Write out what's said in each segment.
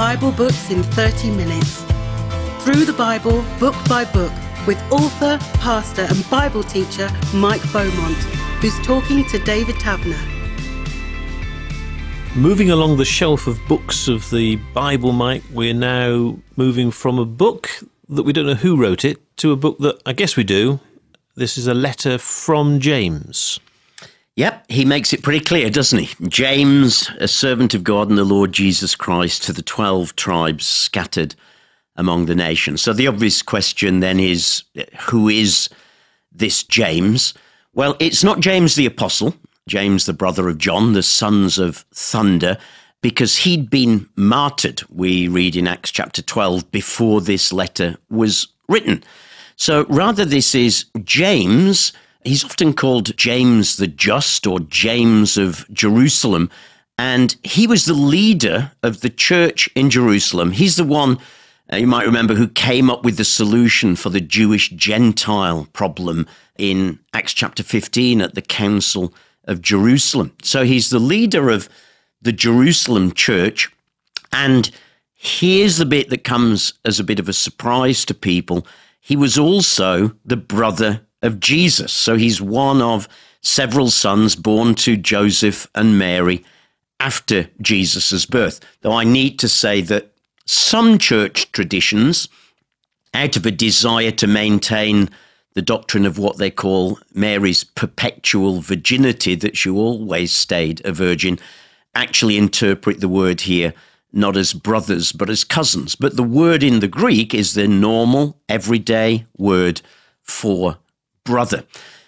Bible books in 30 minutes. Through the Bible, book by book, with author, pastor, and Bible teacher Mike Beaumont, who's talking to David Taverner. Moving along the shelf of books of the Bible, Mike, we're now moving from a book that we don't know who wrote it to a book that I guess we do. This is a letter from James. Yep, he makes it pretty clear, doesn't he? James, a servant of God and the Lord Jesus Christ, to the 12 tribes scattered among the nations. So the obvious question then is who is this James? Well, it's not James the Apostle, James the brother of John, the sons of thunder, because he'd been martyred, we read in Acts chapter 12, before this letter was written. So rather, this is James He's often called James the Just or James of Jerusalem. And he was the leader of the church in Jerusalem. He's the one, uh, you might remember, who came up with the solution for the Jewish Gentile problem in Acts chapter 15 at the Council of Jerusalem. So he's the leader of the Jerusalem church. And here's the bit that comes as a bit of a surprise to people. He was also the brother of Jesus. So he's one of several sons born to Joseph and Mary after Jesus' birth. Though I need to say that some church traditions, out of a desire to maintain the doctrine of what they call Mary's perpetual virginity, that she always stayed a virgin, actually interpret the word here not as brothers but as cousins. But the word in the Greek is the normal, everyday word for brother.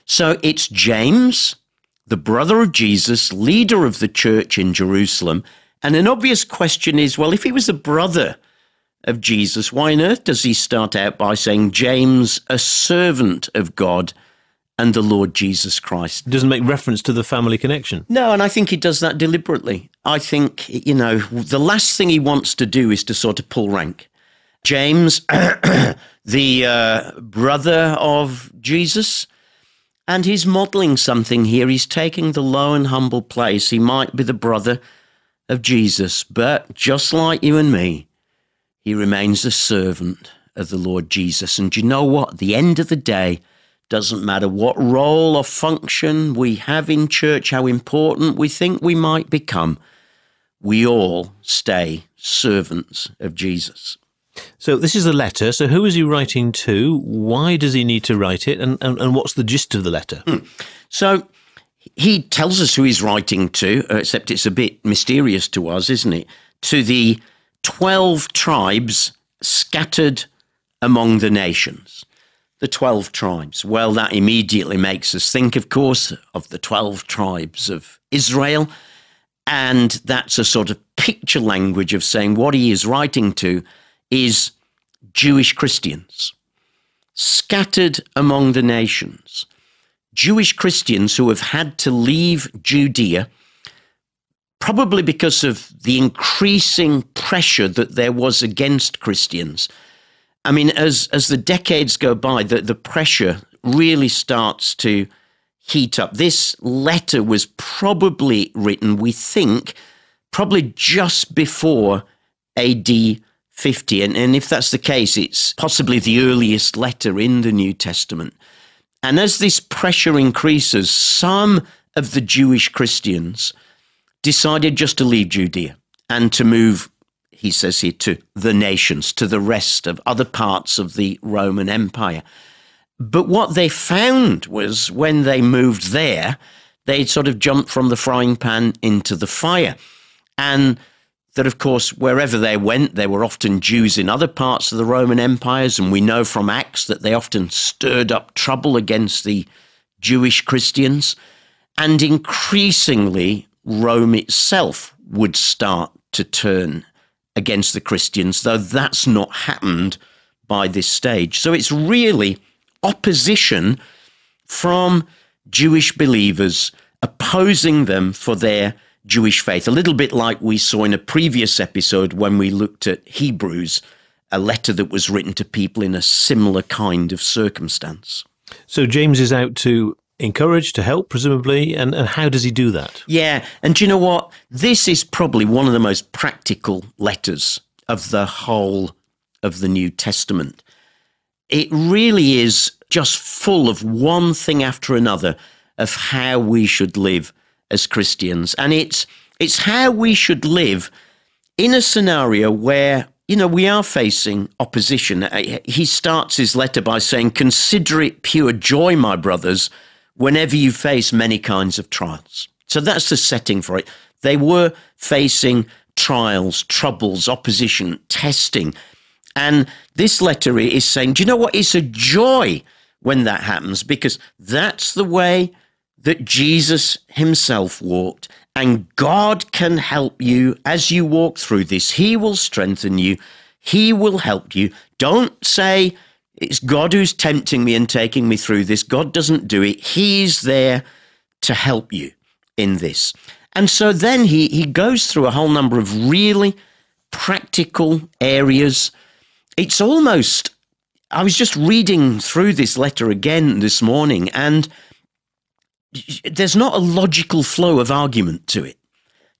So it's James, the brother of Jesus, leader of the church in Jerusalem. And an obvious question is well, if he was the brother of Jesus, why on earth does he start out by saying, James, a servant of God and the Lord Jesus Christ? Doesn't make reference to the family connection. No, and I think he does that deliberately. I think, you know, the last thing he wants to do is to sort of pull rank. James, the uh, brother of Jesus, and he's modeling something here. He's taking the low and humble place. He might be the brother of Jesus, but just like you and me, he remains a servant of the Lord Jesus. And you know what? At the end of the day, doesn't matter what role or function we have in church, how important we think we might become, we all stay servants of Jesus. So this is a letter. So who is he writing to? Why does he need to write it? And, and, and what's the gist of the letter? Mm. So he tells us who he's writing to, uh, except it's a bit mysterious to us, isn't it? To the 12 tribes scattered among the nations. The 12 tribes. Well, that immediately makes us think, of course, of the 12 tribes of Israel. And that's a sort of picture language of saying what he is writing to is Jewish Christians scattered among the nations. Jewish Christians who have had to leave Judea, probably because of the increasing pressure that there was against Christians. I mean, as, as the decades go by, the, the pressure really starts to heat up. This letter was probably written, we think, probably just before AD 50. And, and if that's the case, it's possibly the earliest letter in the New Testament. And as this pressure increases, some of the Jewish Christians decided just to leave Judea and to move, he says here, to the nations, to the rest of other parts of the Roman Empire. But what they found was when they moved there, they'd sort of jumped from the frying pan into the fire. And that, of course, wherever they went, there were often Jews in other parts of the Roman empires, and we know from Acts that they often stirred up trouble against the Jewish Christians. And increasingly, Rome itself would start to turn against the Christians, though that's not happened by this stage. So it's really opposition from Jewish believers opposing them for their Jewish faith, a little bit like we saw in a previous episode when we looked at Hebrews, a letter that was written to people in a similar kind of circumstance. So James is out to encourage, to help, presumably, and, and how does he do that? Yeah, and do you know what? This is probably one of the most practical letters of the whole of the New Testament. It really is just full of one thing after another of how we should live as Christians. And it's, it's how we should live in a scenario where, you know, we are facing opposition. Uh, he starts his letter by saying, Consider it pure joy, my brothers, whenever you face many kinds of trials. So that's the setting for it. They were facing trials, troubles, opposition, testing. And this letter is saying, do you know what? It's a joy when that happens because that's the way that Jesus himself walked. And God can help you as you walk through this. He will strengthen you. He will help you. Don't say, it's God who's tempting me and taking me through this. God doesn't do it. He's there to help you in this. And so then he, he goes through a whole number of really practical areas. It's almost, I was just reading through this letter again this morning, and there's not a logical flow of argument to it.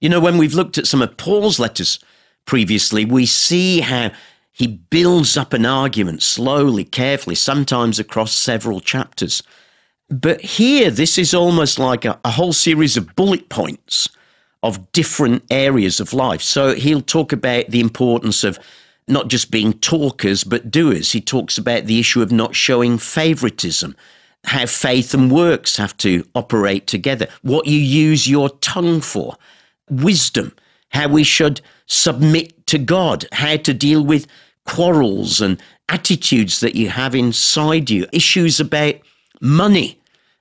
You know, when we've looked at some of Paul's letters previously, we see how he builds up an argument slowly, carefully, sometimes across several chapters. But here, this is almost like a, a, whole series of bullet points of different areas of life. So he'll talk about the importance of not just being talkers, but doers. He talks about the issue of not showing favoritism, how faith and works have to operate together, what you use your tongue for, wisdom, how we should submit to God, how to deal with quarrels and attitudes that you have inside you, issues about money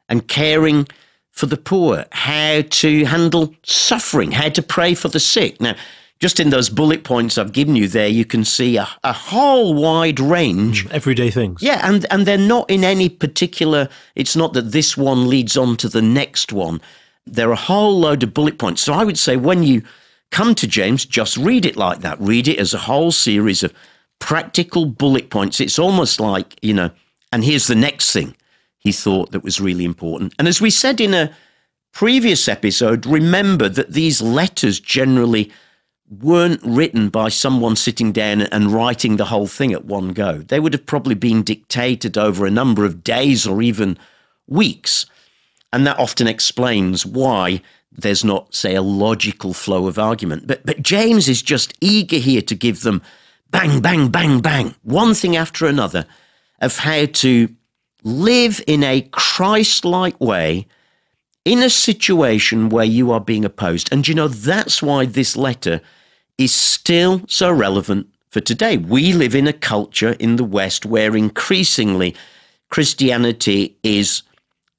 and caring for the poor, how to handle suffering, how to pray for the sick. Now, just in those bullet points I've given you there, you can see a, a whole wide range. Mm, everyday things. Yeah, and, and they're not in any particular, it's not that this one leads on to the next one. There are a whole load of bullet points. So I would say when you come to James, just read it like that. Read it as a whole series of practical bullet points. It's almost like, you know, and here's the next thing he thought that was really important. And as we said in a previous episode, remember that these letters generally weren't written by someone sitting down and writing the whole thing at one go. They would have probably been dictated over a number of days or even weeks. And that often explains why there's not, say, a logical flow of argument. But, but James is just eager here to give them bang, bang, bang, bang, one thing after another of how to live in a Christ like way in a situation where you are being opposed. And you know, that's why this letter is still so relevant for today. We live in a culture in the West where increasingly Christianity is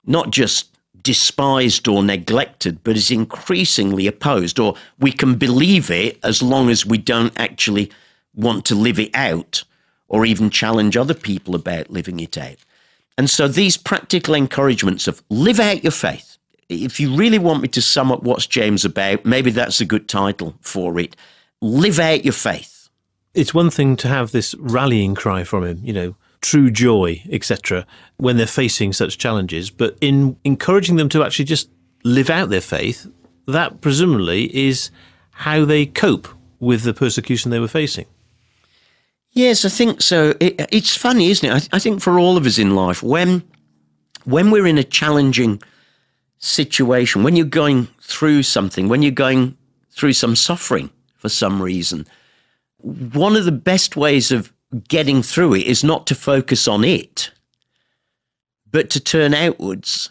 not just despised or neglected, but is increasingly opposed, or we can believe it as long as we don't actually want to live it out or even challenge other people about living it out. And so these practical encouragements of live out your faith. If you really want me to sum up what's James about, maybe that's a good title for it. Live out your faith. It's one thing to have this rallying cry from him, you know, true joy, etc., when they're facing such challenges, but in encouraging them to actually just live out their faith, that presumably is how they cope with the persecution they were facing. Yes, I think so. It, it's funny, isn't it? I, I think for all of us in life, when when we're in a challenging situation, when you're going through something, when you're going through some suffering for some reason, one of the best ways of getting through it is not to focus on it, but to turn outwards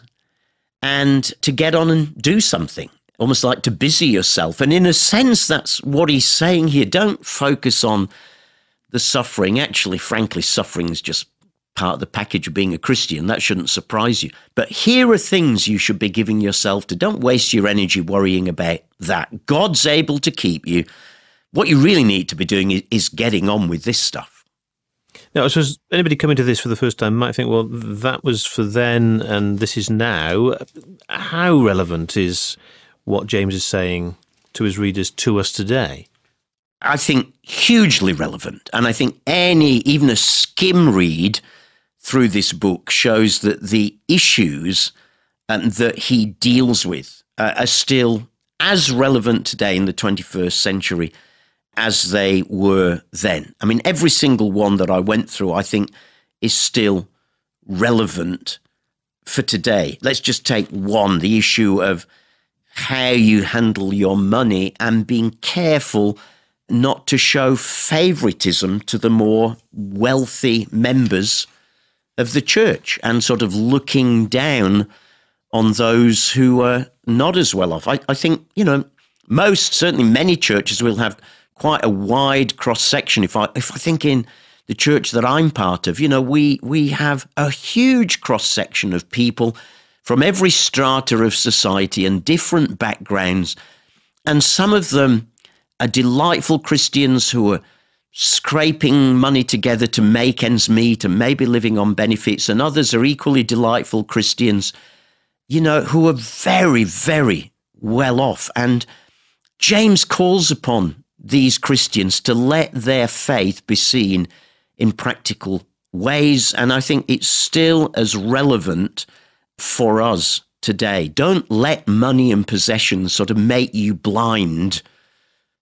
and to get on and do something, almost like to busy yourself. And in a sense, that's what he's saying here. Don't focus on the suffering. Actually, frankly, suffering is just part of the package of being a Christian. That shouldn't surprise you. But here are things you should be giving yourself to. Don't waste your energy worrying about that. God's able to keep you. What you really need to be doing is, is getting on with this stuff. Now, I suppose anybody coming to this for the first time might think, well, that was for then and this is now. How relevant is what James is saying to his readers to us today? I think, hugely relevant. And I think any, even a skim read through this book shows that the issues um, that he deals with uh, are still as relevant today in the 21st century as they were then. I mean, every single one that I went through, I think, is still relevant for today. Let's just take one the issue of how you handle your money and being careful not to show favoritism to the more wealthy members of the church and sort of looking down on those who are not as well off. I, I think, you know, most, certainly many churches will have quite a wide cross section. If I, if I think in the church that I'm part of, you know, we, we have a huge cross section of people from every strata of society and different backgrounds. And some of them are delightful Christians who are scraping money together to make ends meet and maybe living on benefits. And others are equally delightful Christians, you know, who are very, very well off. And James calls upon these Christians to let their faith be seen in practical ways. And I think it's still as relevant for us today. Don't let money and possessions sort of make you blind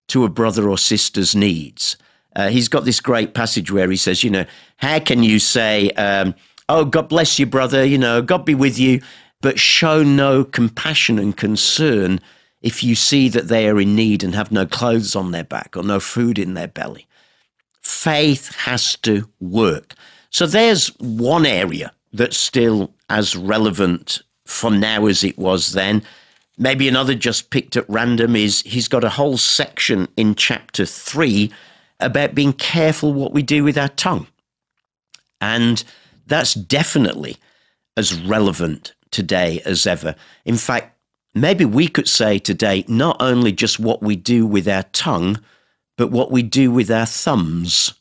to a brother or sister's needs. Uh, he's got this great passage where he says, you know, how can you say, um, oh, God bless you, brother, you know, God be with you, but show no compassion and concern if you see that they are in need and have no clothes on their back or no food in their belly. Faith has to work. So there's one area that's still as relevant for now as it was then. Maybe another just picked at random is he's got a whole section in chapter three about being careful what we do with our tongue. And that's definitely as relevant today as ever. In fact, maybe we could say today not only just what we do with our tongue, but what we do with our thumbs.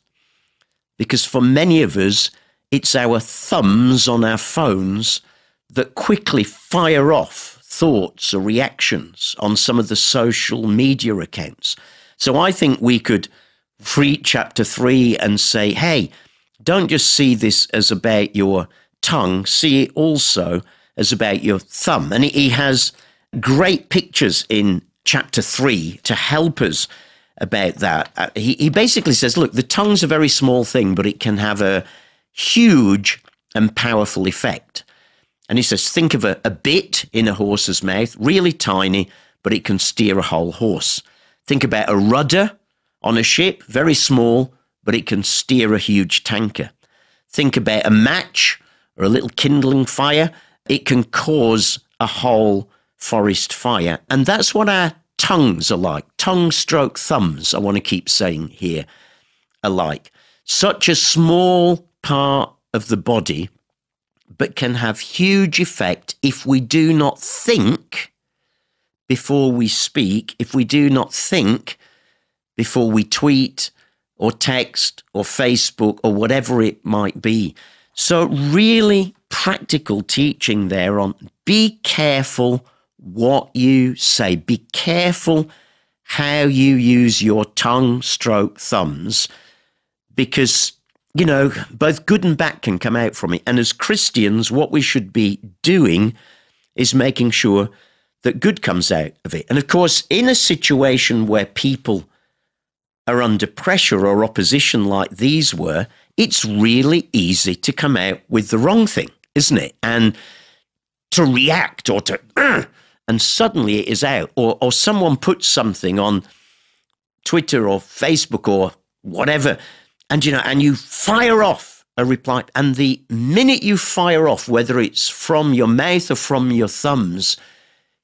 Because for many of us, it's our thumbs on our phones that quickly fire off thoughts or reactions on some of the social media accounts. So I think we could read chapter three and say, hey, don't just see this as about your tongue, see it also as about your thumb. And he has great pictures in chapter three to help us about that. Uh, he, he basically says, look, the tongue's a very small thing, but it can have a huge and powerful effect. And he says, think of a, a bit in a horse's mouth, really tiny, but it can steer a whole horse. Think about a rudder on a ship, very small, but it can steer a huge tanker. Think about a match or a little kindling fire, it can cause a whole forest fire. And that's what our tongues are like. Tongue stroke thumbs, I want to keep saying here, alike. Such a small part of the body, but can have huge effect if we do not think before we speak, if we do not think before we tweet or text or Facebook or whatever it might be. So, really practical teaching there on be careful what you say. Be careful how you use your tongue stroke thumbs because, you know, both good and bad can come out from it. And as Christians, what we should be doing is making sure that good comes out of it. And of course, in a situation where people are under pressure or opposition like these were, it's really easy to come out with the wrong thing, isn't it? And to react or to, and suddenly it is out, or, or someone puts something on Twitter or Facebook or whatever, and you know, and you fire off a reply, and the minute you fire off, whether it's from your mouth or from your thumbs,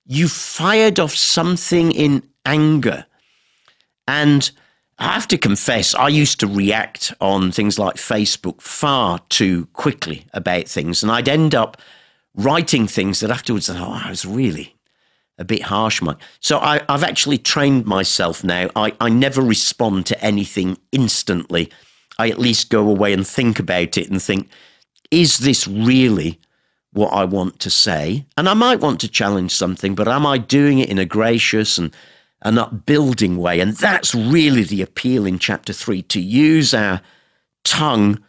you fired off something in anger, and I have to confess, I used to react on things like Facebook far too quickly about things, and I'd end up writing things that afterwards, oh, I was really a bit harsh, Mike. So I, have actually trained myself now. I, I never respond to anything instantly. I at least go away and think about it and think, is this really what I want to say? And I might want to challenge something, but am I doing it in a gracious and an upbuilding way? And that's really the appeal in chapter three to use our tongue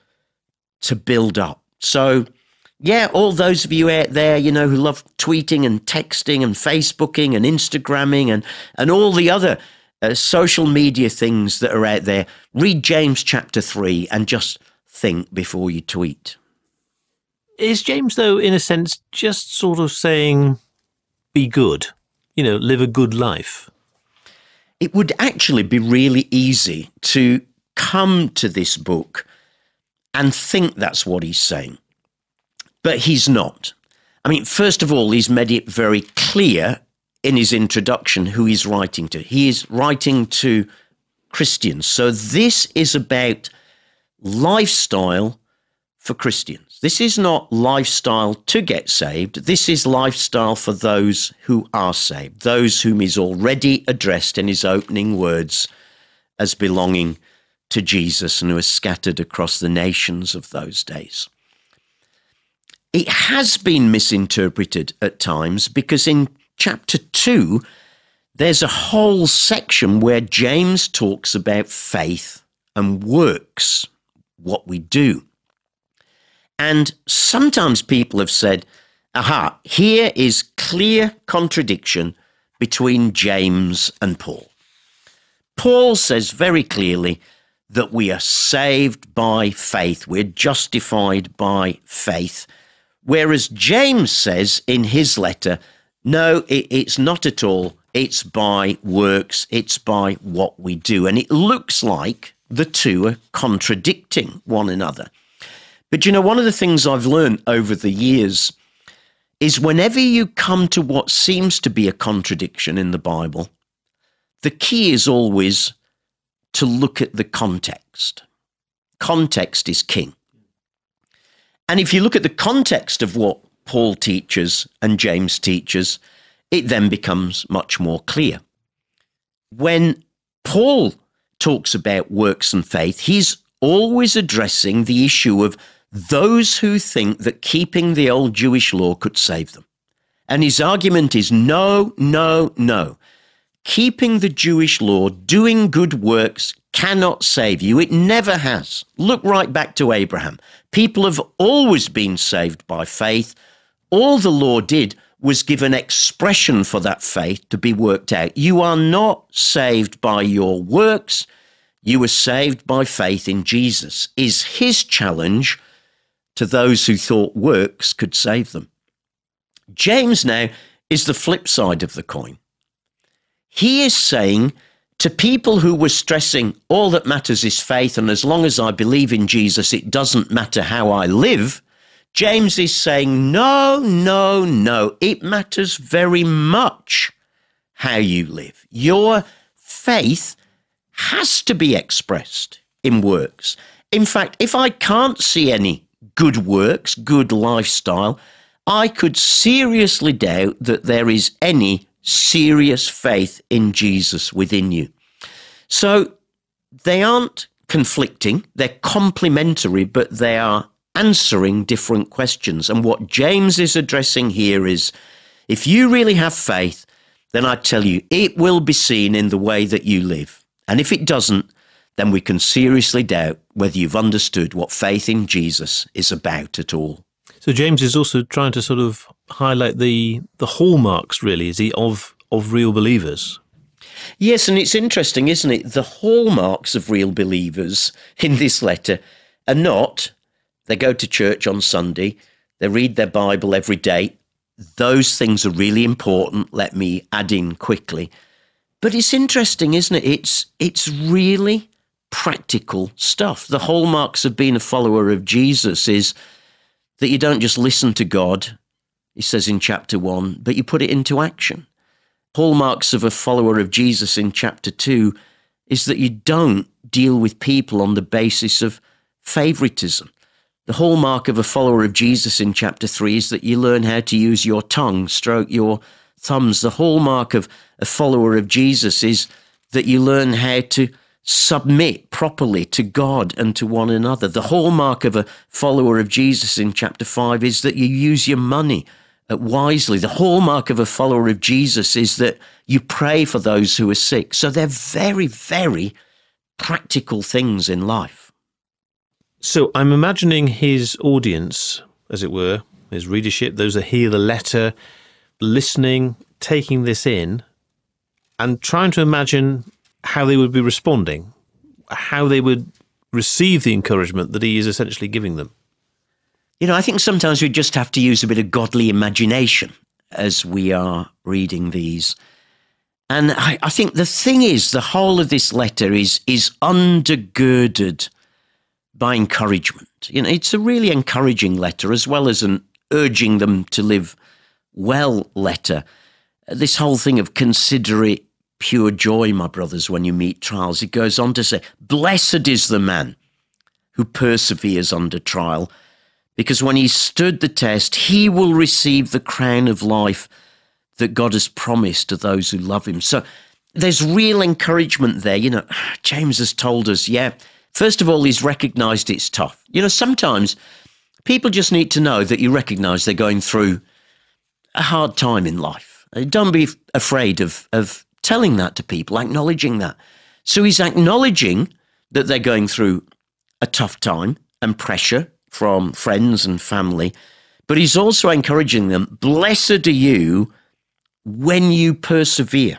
to build up. So yeah, all those of you out there, you know, who love tweeting and texting and Facebooking and Instagramming and, and all the other uh, social media things that are out there, read James chapter 3 and just think before you tweet. Is James, though, in a sense, just sort of saying, be good, you know, live a good life? It would actually be really easy to come to this book and think that's what he's saying. But he's not. I mean, first of all, he's made it very clear in his introduction who he's writing to. He is writing to Christians. So this is about lifestyle for Christians. This is not lifestyle to get saved. This is lifestyle for those who are saved, those whom he's already addressed in his opening words as belonging to Jesus and who are scattered across the nations of those days. It has been misinterpreted at times because in chapter 2, there's a whole section where James talks about faith and works, what we do. And sometimes people have said, aha, here is clear contradiction between James and Paul. Paul says very clearly that we are saved by faith, we're justified by faith. Whereas James says in his letter, no, it, it's not at all. It's by works, it's by what we do. And it looks like the two are contradicting one another. But you know, one of the things I've learned over the years is whenever you come to what seems to be a contradiction in the Bible, the key is always to look at the context. Context is king. And if you look at the context of what Paul teaches and James teaches, it then becomes much more clear. When Paul talks about works and faith, he's always addressing the issue of those who think that keeping the old Jewish law could save them. And his argument is no, no, no. Keeping the Jewish law, doing good works, cannot save you. It never has. Look right back to Abraham. People have always been saved by faith. All the law did was give an expression for that faith to be worked out. You are not saved by your works. You were saved by faith in Jesus, is his challenge to those who thought works could save them. James now is the flip side of the coin. He is saying to people who were stressing all that matters is faith, and as long as I believe in Jesus, it doesn't matter how I live. James is saying, no, no, no, it matters very much how you live. Your faith has to be expressed in works. In fact, if I can't see any good works, good lifestyle, I could seriously doubt that there is any serious faith in Jesus within you. So they aren't conflicting, they're complementary, but they are answering different questions. And what James is addressing here is if you really have faith, then I tell you, it will be seen in the way that you live. And if it doesn't, then we can seriously doubt whether you've understood what faith in Jesus is about at all. So James is also trying to sort of highlight the the hallmarks, really, is he of of real believers? Yes, and it's interesting, isn't it? The hallmarks of real believers in this letter are not they go to church on Sunday, they read their Bible every day. Those things are really important. Let me add in quickly. But it's interesting, isn't it? It's it's really practical stuff. The hallmarks of being a follower of Jesus is that you don't just listen to God, he says in chapter 1, but you put it into action. Hallmarks of a follower of Jesus in chapter 2 is that you don't deal with people on the basis of favoritism. The hallmark of a follower of Jesus in chapter 3 is that you learn how to use your tongue, stroke your thumbs. The hallmark of a follower of Jesus is that you learn how to submit properly to God and to one another. The hallmark of a follower of Jesus in chapter 5 is that you use your money uh, wisely. The hallmark of a follower of Jesus is that you pray for those who are sick. So they're very, very practical things in life. So I'm imagining his audience, as it were, his readership, those that hear the letter, listening, taking this in, and trying to imagine how they would be responding, how they would receive the encouragement that he is essentially giving them? You know, I think sometimes we just have to use a bit of godly imagination as we are reading these. And I, I, think the thing is, the whole of this letter is is undergirded by encouragement. You know, it's a really encouraging letter as well as an urging them to live well letter. This whole thing of consider it pure joy, my brothers, when you meet trials. It goes on to say, Blessed is the man who perseveres under trial, because when he stood the test, he will receive the crown of life that God has promised to those who love him. So there's real encouragement there. You know, James has told us, yeah, first of all, he's recognized it's tough. You know, sometimes people just need to know that you recognize they're going through a hard time in life. Don't be afraid of, of telling that to people, acknowledging that. So he's acknowledging that they're going through a tough time and pressure from friends and family, but he's also encouraging them, blessed are you when you persevere.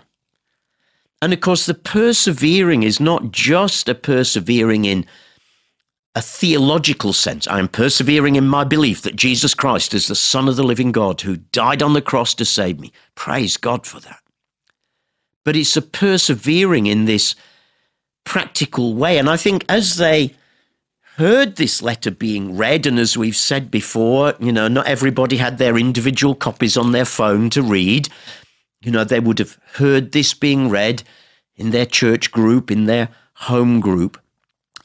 And of course, the persevering is not just a persevering in a theological sense. I am persevering in my belief that Jesus Christ is the Son of the living God who died on the cross to save me. Praise God for that but it's a persevering in this practical way. And I think as they heard this letter being read, and as we've said before, you know, not everybody had their individual copies on their phone to read. You know, they would have heard this being read in their church group, in their home group.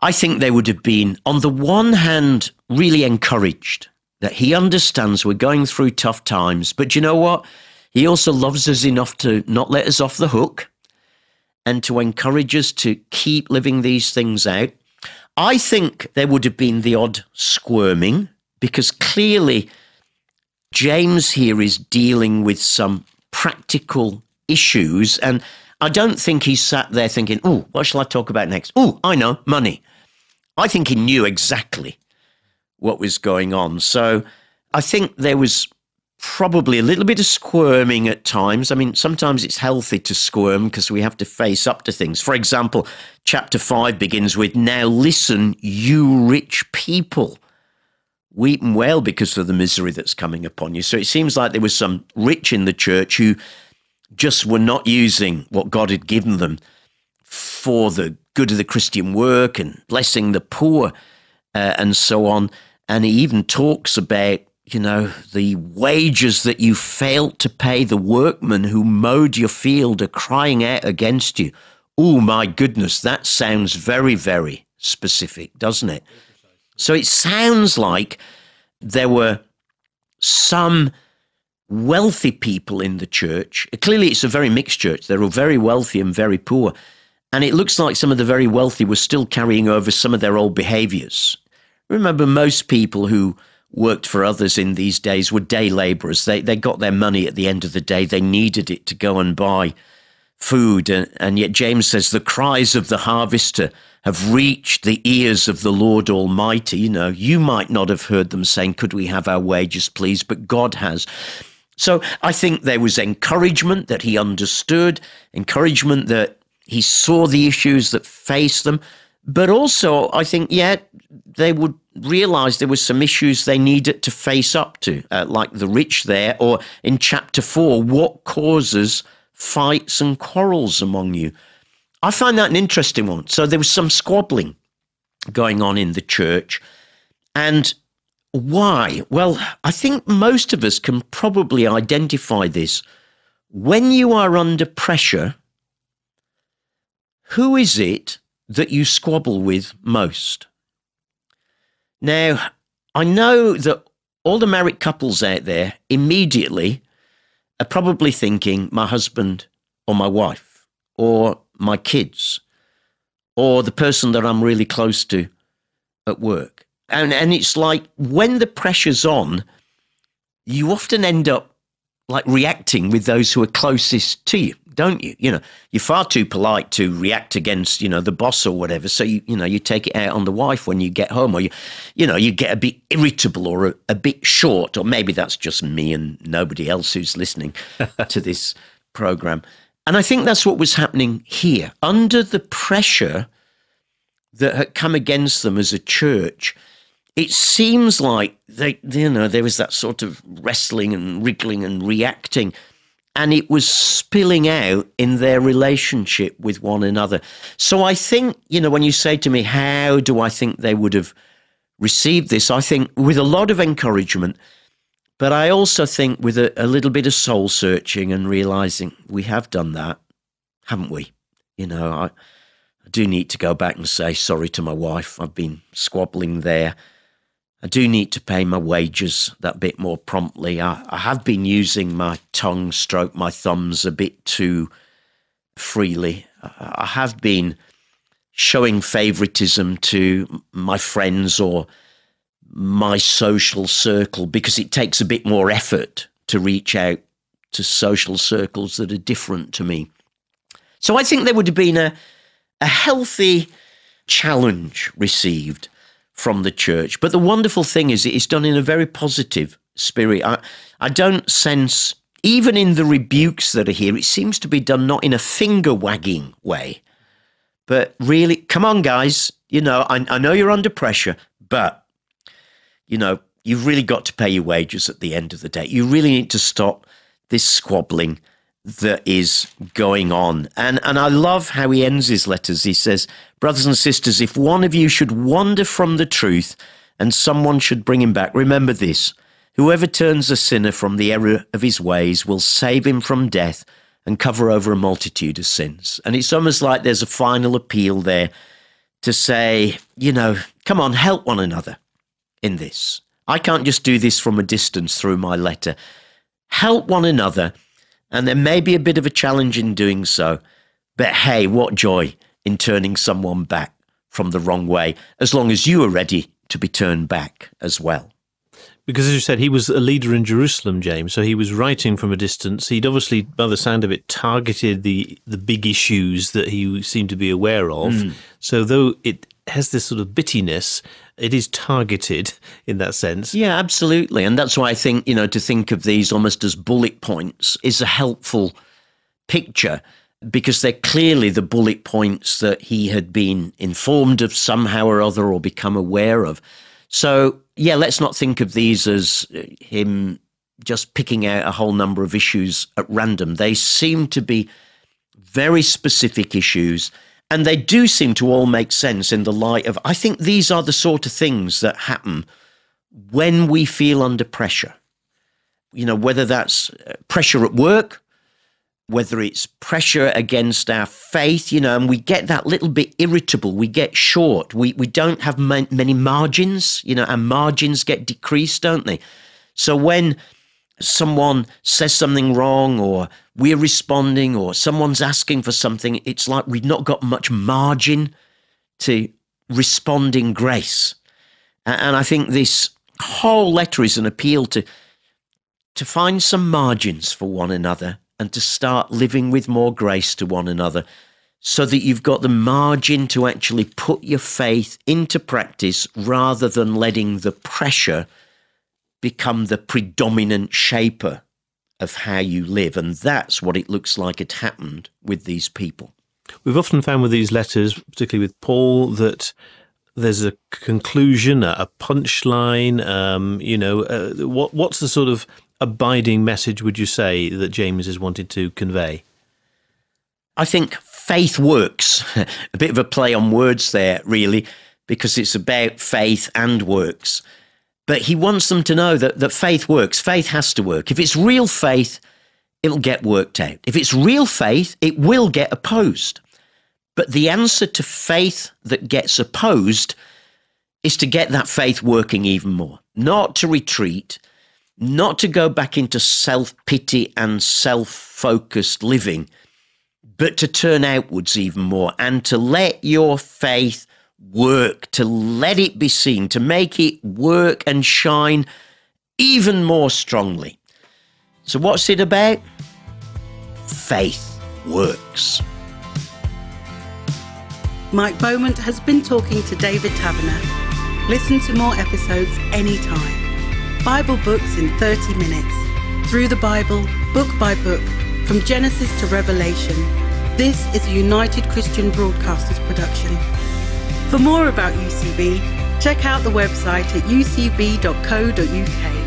I think they would have been, on the one hand, really encouraged that he understands we're going through tough times. But you know what? He also loves us enough to not let us off the hook and to encourage us to keep living these things out. I think there would have been the odd squirming because clearly James here is dealing with some practical issues. And I don't think he sat there thinking, oh, what shall I talk about next? Oh, I know, money. I think he knew exactly what was going on. So I think there was probably a little bit of squirming at times. I mean, sometimes it's healthy to squirm because we have to face up to things. For example, chapter 5 begins with Now listen, you rich people. Weep and wail because of the misery that's coming upon you. So it seems like there was some rich in the church who just were not using what God had given them for the good of the Christian work and blessing the poor uh, and so on. And he even talks about you know, the wages that you failed to pay the workmen who mowed your field are crying out against you. Oh, my goodness, that sounds very, very specific, doesn't it? So it sounds like there were some wealthy people in the church. Clearly, it's a very mixed church. There are all very wealthy and very poor. And it looks like some of the very wealthy were still carrying over some of their old behaviors. Remember, most people who worked for others in these days were day laborers. They, they got their money at the end of the day. They needed it to go and buy food. And, and yet James says the cries of the harvester have reached the ears of the Lord Almighty. You know, you might not have heard them saying, Could we have our wages, please? But God has. So I think there was encouragement that he understood, encouragement that he saw the issues that faced them. But also, I think, yeah, they would realize there were some issues they needed to face up to, uh, like the rich there, or in chapter four, what causes fights and quarrels among you? I find that an interesting one. So there was some squabbling going on in the church. And why? Well, I think most of us can probably identify this. When you are under pressure, who is it that you squabble with most? Now, I know that all the married couples out there immediately are probably thinking my husband or my wife or my kids or the person that I'm really close to at work. And, and it's like when the pressure's on, you often end up like reacting with those who are closest to you don't you? You know, you're far too polite to react against, you know, the boss or whatever. So you, you know, you take it out on the wife when you get home, or you, you know, you get a bit irritable or a, a bit short, or maybe that's just me and nobody else who's listening to this program. And I think that's what was happening here. Under the pressure that had come against them as a church, it seems like they, you know, there was that sort of wrestling and wriggling and reacting, and it was spilling out in their relationship with one another. So I think, you know, when you say to me, how do I think they would have received this? I think with a lot of encouragement, but I also think with a, a little bit of soul searching and realizing we have done that, haven't we? You know, I, I do need to go back and say sorry to my wife. I've been squabbling there. I do need to pay my wages that bit more promptly. I, I have been using my tongue, stroke my thumbs a bit too freely. I, I have been showing favoritism to my friends or my social circle because it takes a bit more effort to reach out to social circles that are different to me. So I think there would have been a, a healthy challenge received from the church. But the wonderful thing is, it is done in a very positive spirit. I, I don't sense, even in the rebukes that are here, it seems to be done not in a finger wagging way, but really, come on, guys. You know, I, I know you're under pressure, but, you know, you've really got to pay your wages at the end of the day. You really need to stop this squabbling that is going on. And and I love how he ends his letters. He says, Brothers and sisters, if one of you should wander from the truth and someone should bring him back, remember this. Whoever turns a sinner from the error of his ways will save him from death and cover over a multitude of sins. And it's almost like there's a final appeal there to say, you know, come on, help one another in this. I can't just do this from a distance through my letter. Help one another and there may be a bit of a challenge in doing so. But hey, what joy in turning someone back from the wrong way, as long as you are ready to be turned back as well. Because, as you said, he was a leader in Jerusalem, James. So he was writing from a distance. He'd obviously, by the sound of it, targeted the the big issues that he seemed to be aware of. Mm. So though it has this sort of bittiness, it is targeted in that sense. Yeah, absolutely. And that's why I think, you know, to think of these almost as bullet points is a helpful picture because they're clearly the bullet points that he had been informed of somehow or other or become aware of. So, yeah, let's not think of these as uh, him just picking out a whole number of issues at random. They seem to be very specific issues and they do seem to all make sense in the light of, I think these are the sort of things that happen when we feel under pressure. You know, whether that's uh, pressure at work, whether it's pressure against our faith, you know, and we get that little bit irritable, we get short, we, we don't have many margins, you know, our margins get decreased, don't they? So when someone says something wrong or we're responding or someone's asking for something, it's like we've not got much margin to respond in grace. And I think this whole letter is an appeal to, to find some margins for one another and to start living with more grace to one another so that you've got the margin to actually put your faith into practice rather than letting the pressure become the predominant shaper of how you live. And that's what it looks like it happened with these people. We've often found with these letters, particularly with Paul, that there's a conclusion, a punchline. Um, you know, uh, what what's the sort of abiding message would you say that James is wanting to convey? I think faith works. a bit of a play on words there, really, because it's about faith and works. But he wants them to know that, that faith works. Faith has to work. If it's real faith, it'll get worked out. If it's real faith, it will get opposed. But the answer to faith that gets opposed is to get that faith working even more, not to retreat, not to go back into self pity and self focused living, but to turn outwards even more and to let your faith work, to let it be seen, to make it work and shine even more strongly. So, what's it about? Faith works. Mike Beaumont has been talking to David Taverner. Listen to more episodes anytime. Bible books in 30 minutes. Through the Bible, book by book from Genesis to Revelation. This is a United Christian Broadcasters production. For more about UCB, check out the website at ucb.co.uk.